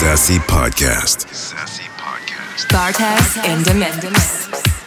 Sassy Podcast. Sassy Podcast. Bartes and Demendis.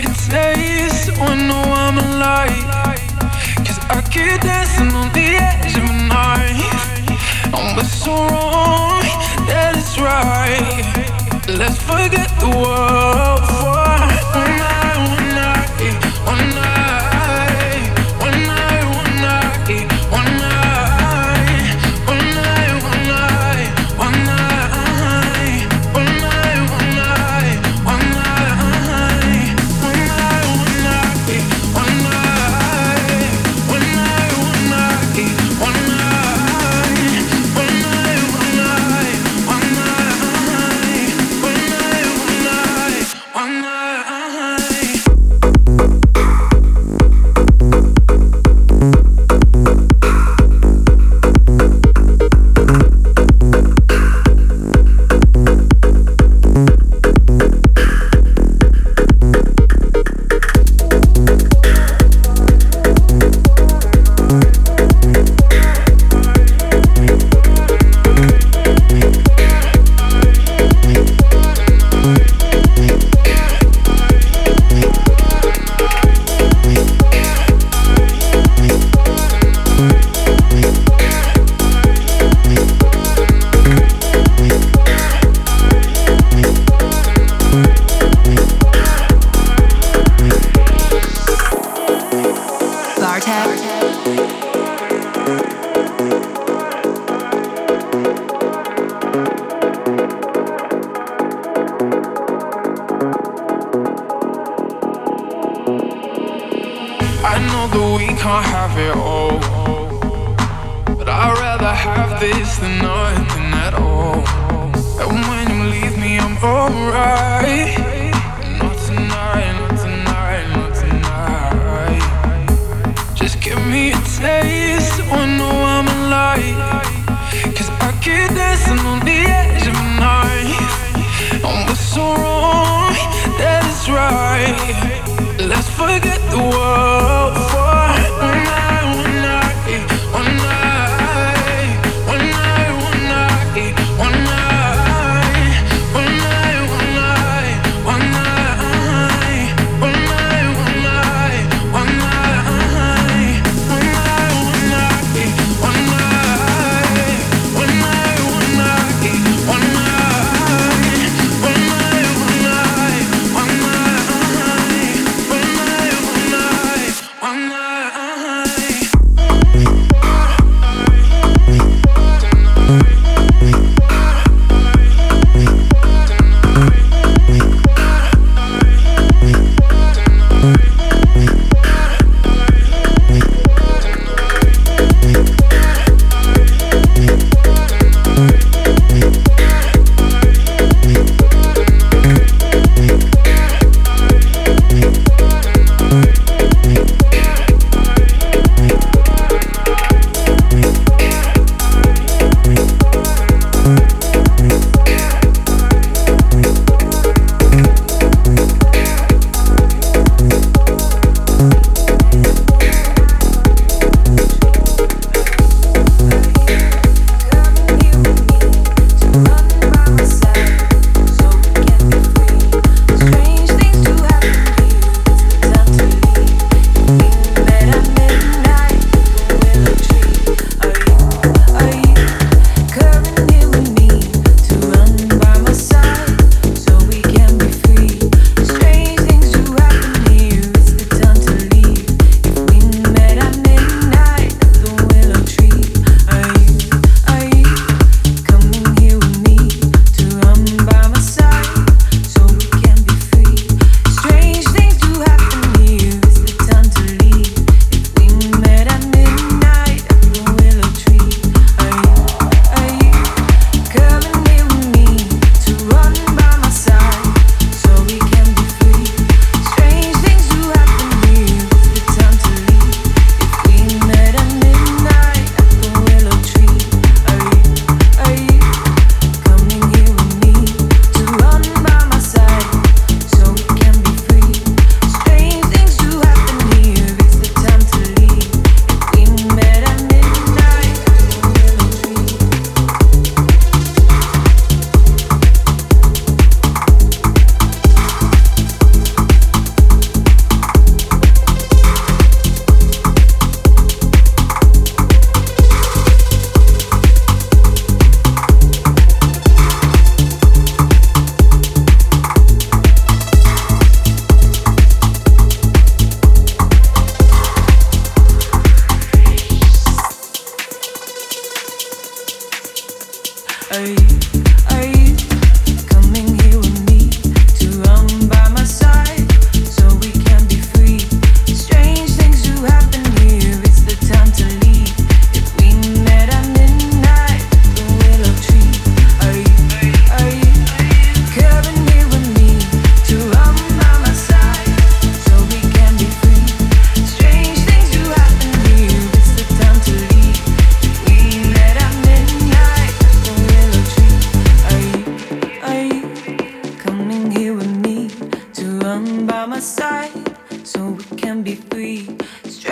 need a taste. I know I'm alive. Cause I keep dancing on the edge of a knife. I'm what's so wrong that it's right? Let's forget the world. Cause I keep dancing on the edge of my knife I'm whistle. so wrong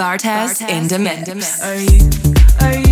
Bartez in the mix. Are you, are you